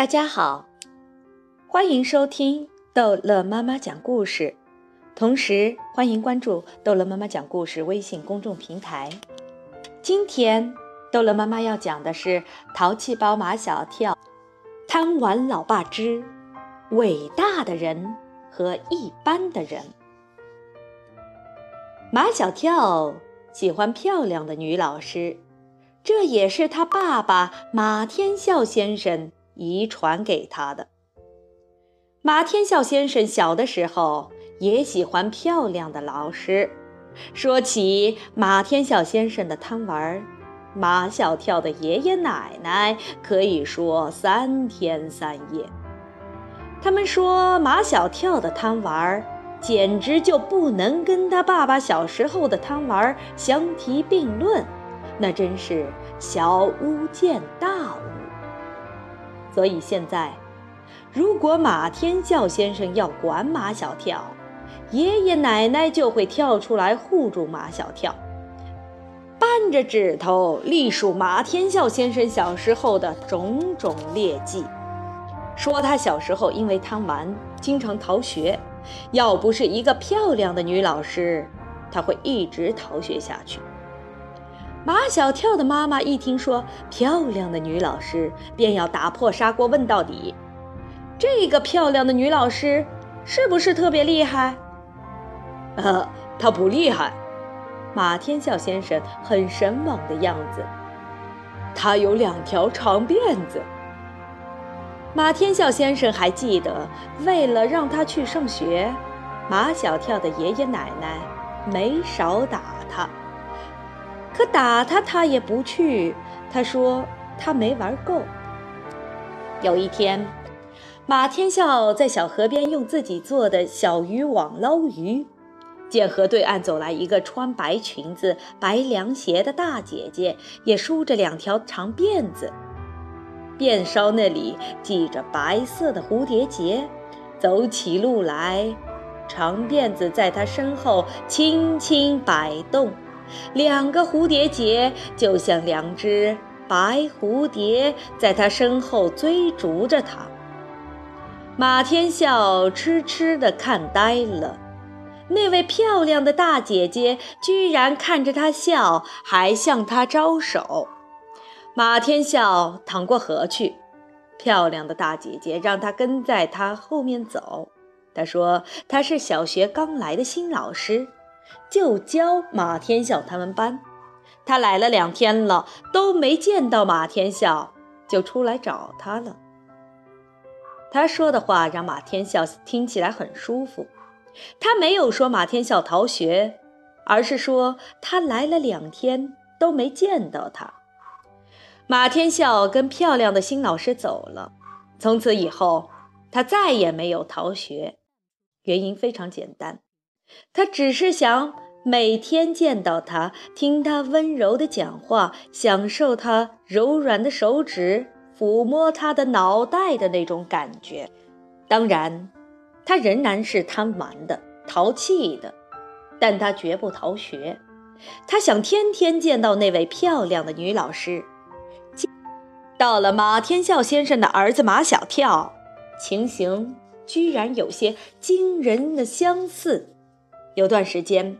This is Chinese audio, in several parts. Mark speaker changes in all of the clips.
Speaker 1: 大家好，欢迎收听逗乐妈妈讲故事，同时欢迎关注逗乐妈妈讲故事微信公众平台。今天逗乐妈妈要讲的是《淘气包马小跳》，贪玩老爸之伟大的人和一般的人。马小跳喜欢漂亮的女老师，这也是他爸爸马天笑先生。遗传给他的。马天笑先生小的时候也喜欢漂亮的老师。说起马天笑先生的贪玩，马小跳的爷爷奶奶可以说三天三夜。他们说马小跳的贪玩简直就不能跟他爸爸小时候的贪玩相提并论，那真是小巫见大巫。所以现在，如果马天笑先生要管马小跳，爷爷奶奶就会跳出来护住马小跳，扳着指头隶数马天笑先生小时候的种种劣迹，说他小时候因为贪玩，经常逃学，要不是一个漂亮的女老师，他会一直逃学下去。马小跳的妈妈一听说漂亮的女老师，便要打破砂锅问到底：这个漂亮的女老师是不是特别厉害？
Speaker 2: 呃，她不厉害。
Speaker 1: 马天笑先生很神往的样子。
Speaker 2: 她有两条长辫子。
Speaker 1: 马天笑先生还记得，为了让他去上学，马小跳的爷爷奶奶没少打他。可打他，他也不去。他说他没玩够。有一天，马天笑在小河边用自己做的小渔网捞鱼，见河对岸走来一个穿白裙子、白凉鞋的大姐姐，也梳着两条长辫子，辫梢那里系着白色的蝴蝶结，走起路来，长辫子在她身后轻轻摆动。两个蝴蝶结就像两只白蝴蝶，在他身后追逐着他。马天笑痴痴地看呆了，那位漂亮的大姐姐居然看着他笑，还向他招手。马天笑淌过河去，漂亮的大姐姐让他跟在她后面走。她说：“她是小学刚来的新老师。”就教马天笑他们班，他来了两天了，都没见到马天笑，就出来找他了。他说的话让马天笑听起来很舒服。他没有说马天笑逃学，而是说他来了两天都没见到他。马天笑跟漂亮的新老师走了，从此以后他再也没有逃学，原因非常简单。他只是想每天见到他，听他温柔的讲话，享受他柔软的手指抚摸他的脑袋的那种感觉。当然，他仍然是贪玩的、淘气的，但他绝不逃学。他想天天见到那位漂亮的女老师。到了马天笑先生的儿子马小跳，情形居然有些惊人的相似。有段时间，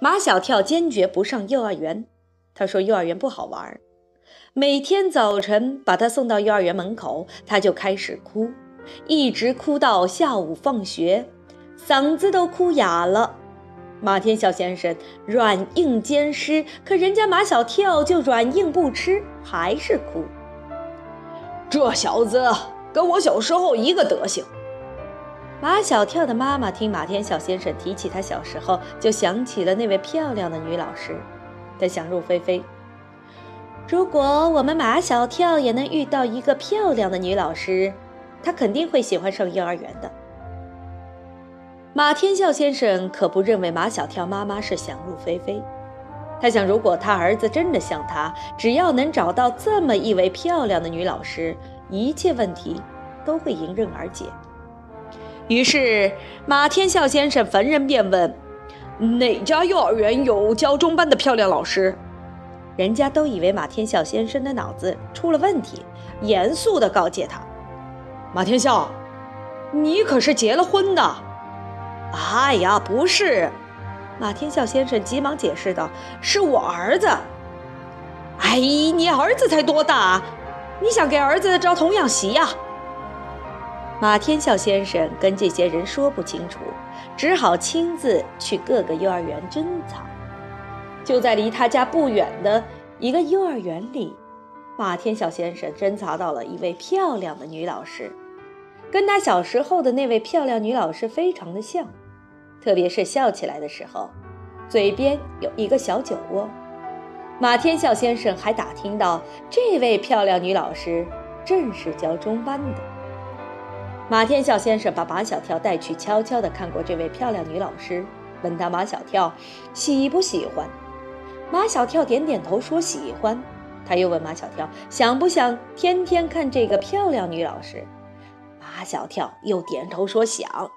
Speaker 1: 马小跳坚决不上幼儿园。他说幼儿园不好玩。每天早晨把他送到幼儿园门口，他就开始哭，一直哭到下午放学，嗓子都哭哑了。马天笑先生软硬兼施，可人家马小跳就软硬不吃，还是哭。
Speaker 2: 这小子跟我小时候一个德行。
Speaker 1: 马小跳的妈妈听马天笑先生提起他小时候，就想起了那位漂亮的女老师，她想入非非。如果我们马小跳也能遇到一个漂亮的女老师，他肯定会喜欢上幼儿园的。马天笑先生可不认为马小跳妈妈是想入非非，他想，如果他儿子真的像他，只要能找到这么一位漂亮的女老师，一切问题都会迎刃而解。于是，马天笑先生逢人便问：“
Speaker 2: 哪家幼儿园有教中班的漂亮老师？”
Speaker 1: 人家都以为马天笑先生的脑子出了问题，严肃地告诫他：“
Speaker 2: 马天笑，你可是结了婚的？
Speaker 1: 哎呀，不是。马天笑先生急忙解释道：“是我儿子。”
Speaker 2: 哎，你儿子才多大？你想给儿子招童养媳呀？
Speaker 1: 马天笑先生跟这些人说不清楚，只好亲自去各个幼儿园侦查。就在离他家不远的一个幼儿园里，马天笑先生侦查到了一位漂亮的女老师，跟他小时候的那位漂亮女老师非常的像。特别是笑起来的时候，嘴边有一个小酒窝。马天笑先生还打听到，这位漂亮女老师正是教中班的。马天笑先生把马小跳带去，悄悄地看过这位漂亮女老师，问她马小跳喜不喜欢。马小跳点点头说喜欢。他又问马小跳想不想天天看这个漂亮女老师。马小跳又点头说想。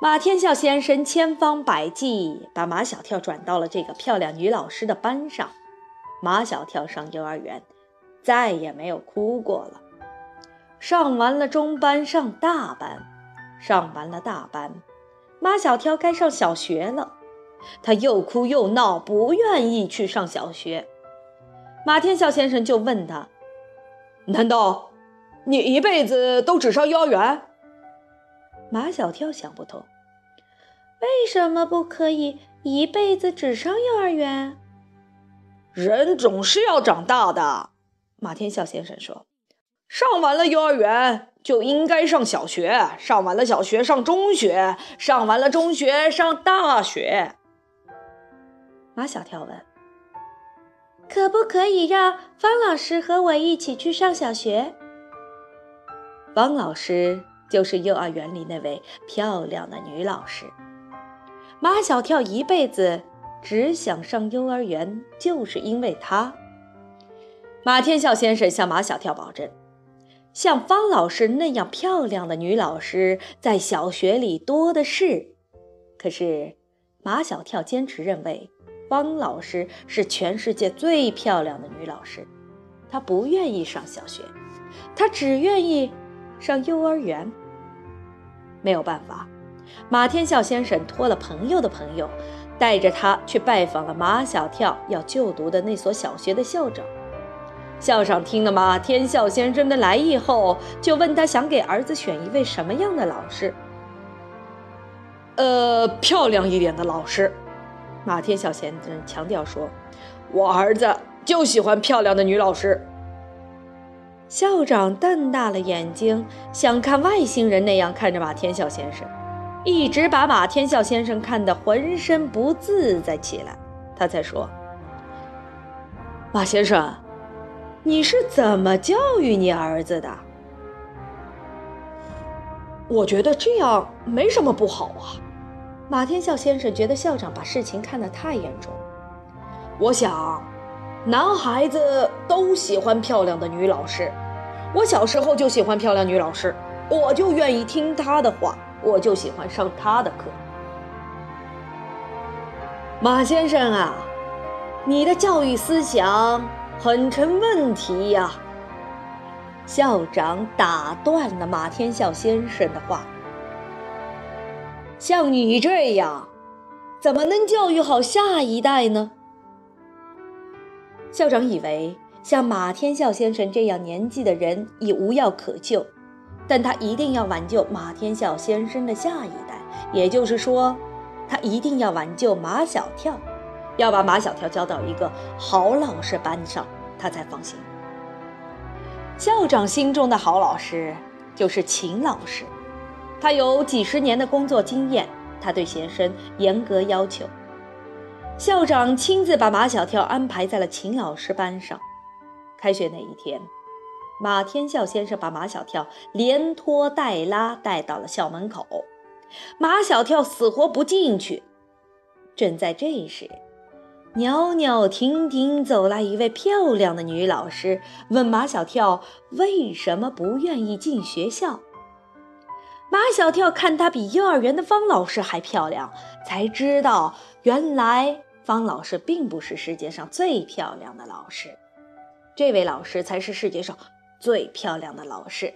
Speaker 1: 马天笑先生千方百计把马小跳转到了这个漂亮女老师的班上。马小跳上幼儿园，再也没有哭过了。上完了中班，上大班，上完了大班，马小跳该上小学了。他又哭又闹，不愿意去上小学。马天笑先生就问他：“
Speaker 2: 难道你一辈子都只上幼儿园？”
Speaker 1: 马小跳想不通。为什么不可以一辈子只上幼儿园？
Speaker 2: 人总是要长大的。马天笑先生说：“上完了幼儿园就应该上小学，上完了小学上中学，上完了中学上大学。”
Speaker 1: 马小跳问：“可不可以让方老师和我一起去上小学？”方老师就是幼儿园里那位漂亮的女老师。马小跳一辈子只想上幼儿园，就是因为她。马天笑先生向马小跳保证，像方老师那样漂亮的女老师在小学里多的是。可是，马小跳坚持认为方老师是全世界最漂亮的女老师，他不愿意上小学，他只愿意上幼儿园。没有办法。马天笑先生托了朋友的朋友，带着他去拜访了马小跳要就读的那所小学的校长。校长听了马天笑先生的来意后，就问他想给儿子选一位什么样的老师。
Speaker 2: 呃，漂亮一点的老师。马天笑先生强调说：“我儿子就喜欢漂亮的女老师。”
Speaker 1: 校长瞪大了眼睛，像看外星人那样看着马天笑先生。一直把马天笑先生看得浑身不自在起来，他才说：“马先生，你是怎么教育你儿子的？”
Speaker 2: 我觉得这样没什么不好啊。
Speaker 1: 马天笑先生觉得校长把事情看得太严重。
Speaker 2: 我想，男孩子都喜欢漂亮的女老师。我小时候就喜欢漂亮女老师，我就愿意听她的话。我就喜欢上他的课，
Speaker 1: 马先生啊，你的教育思想很成问题呀。校长打断了马天笑先生的话：“像你这样，怎么能教育好下一代呢？”校长以为像马天笑先生这样年纪的人已无药可救。但他一定要挽救马天笑先生的下一代，也就是说，他一定要挽救马小跳，要把马小跳教到一个好老师班上，他才放心。校长心中的好老师就是秦老师，他有几十年的工作经验，他对学生严格要求。校长亲自把马小跳安排在了秦老师班上。开学那一天。马天笑先生把马小跳连拖带拉带到了校门口，马小跳死活不进去。正在这时，袅袅婷婷走来一位漂亮的女老师，问马小跳为什么不愿意进学校。马小跳看她比幼儿园的方老师还漂亮，才知道原来方老师并不是世界上最漂亮的老师，这位老师才是世界上。最漂亮的老师，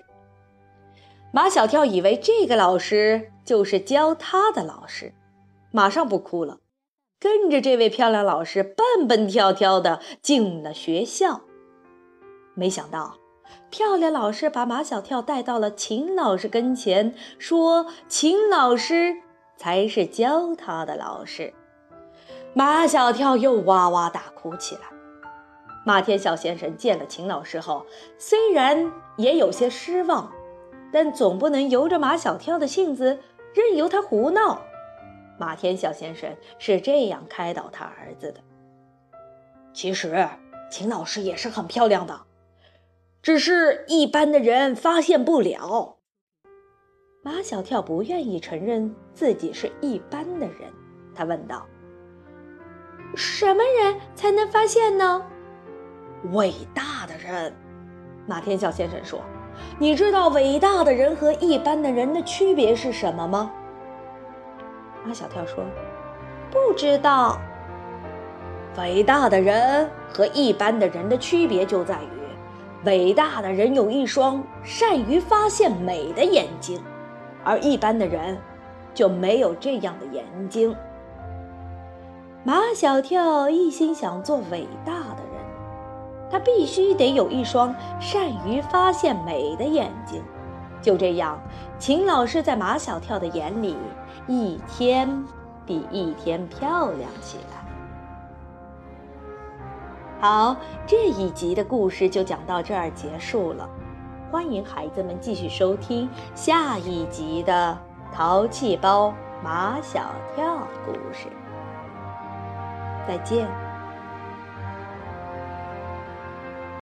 Speaker 1: 马小跳以为这个老师就是教他的老师，马上不哭了，跟着这位漂亮老师蹦蹦跳跳的进了学校。没想到，漂亮老师把马小跳带到了秦老师跟前，说：“秦老师才是教他的老师。”马小跳又哇哇大哭起来。马天笑先生见了秦老师后，虽然也有些失望。但总不能由着马小跳的性子，任由他胡闹。马天笑先生是这样开导他儿子的：“
Speaker 2: 其实秦老师也是很漂亮的，只是一般的人发现不了。”
Speaker 1: 马小跳不愿意承认自己是一般的人，他问道：“什么人才能发现呢？”“
Speaker 2: 伟大的人。”马天笑先生说。你知道伟大的人和一般的人的区别是什么吗？
Speaker 1: 马小跳说：“不知道。”
Speaker 2: 伟大的人和一般的人的区别就在于，伟大的人有一双善于发现美的眼睛，而一般的人就没有这样的眼睛。
Speaker 1: 马小跳一心想做伟大的人。他必须得有一双善于发现美的眼睛。就这样，秦老师在马小跳的眼里一天比一天漂亮起来。好，这一集的故事就讲到这儿结束了。欢迎孩子们继续收听下一集的《淘气包马小跳》故事。再见。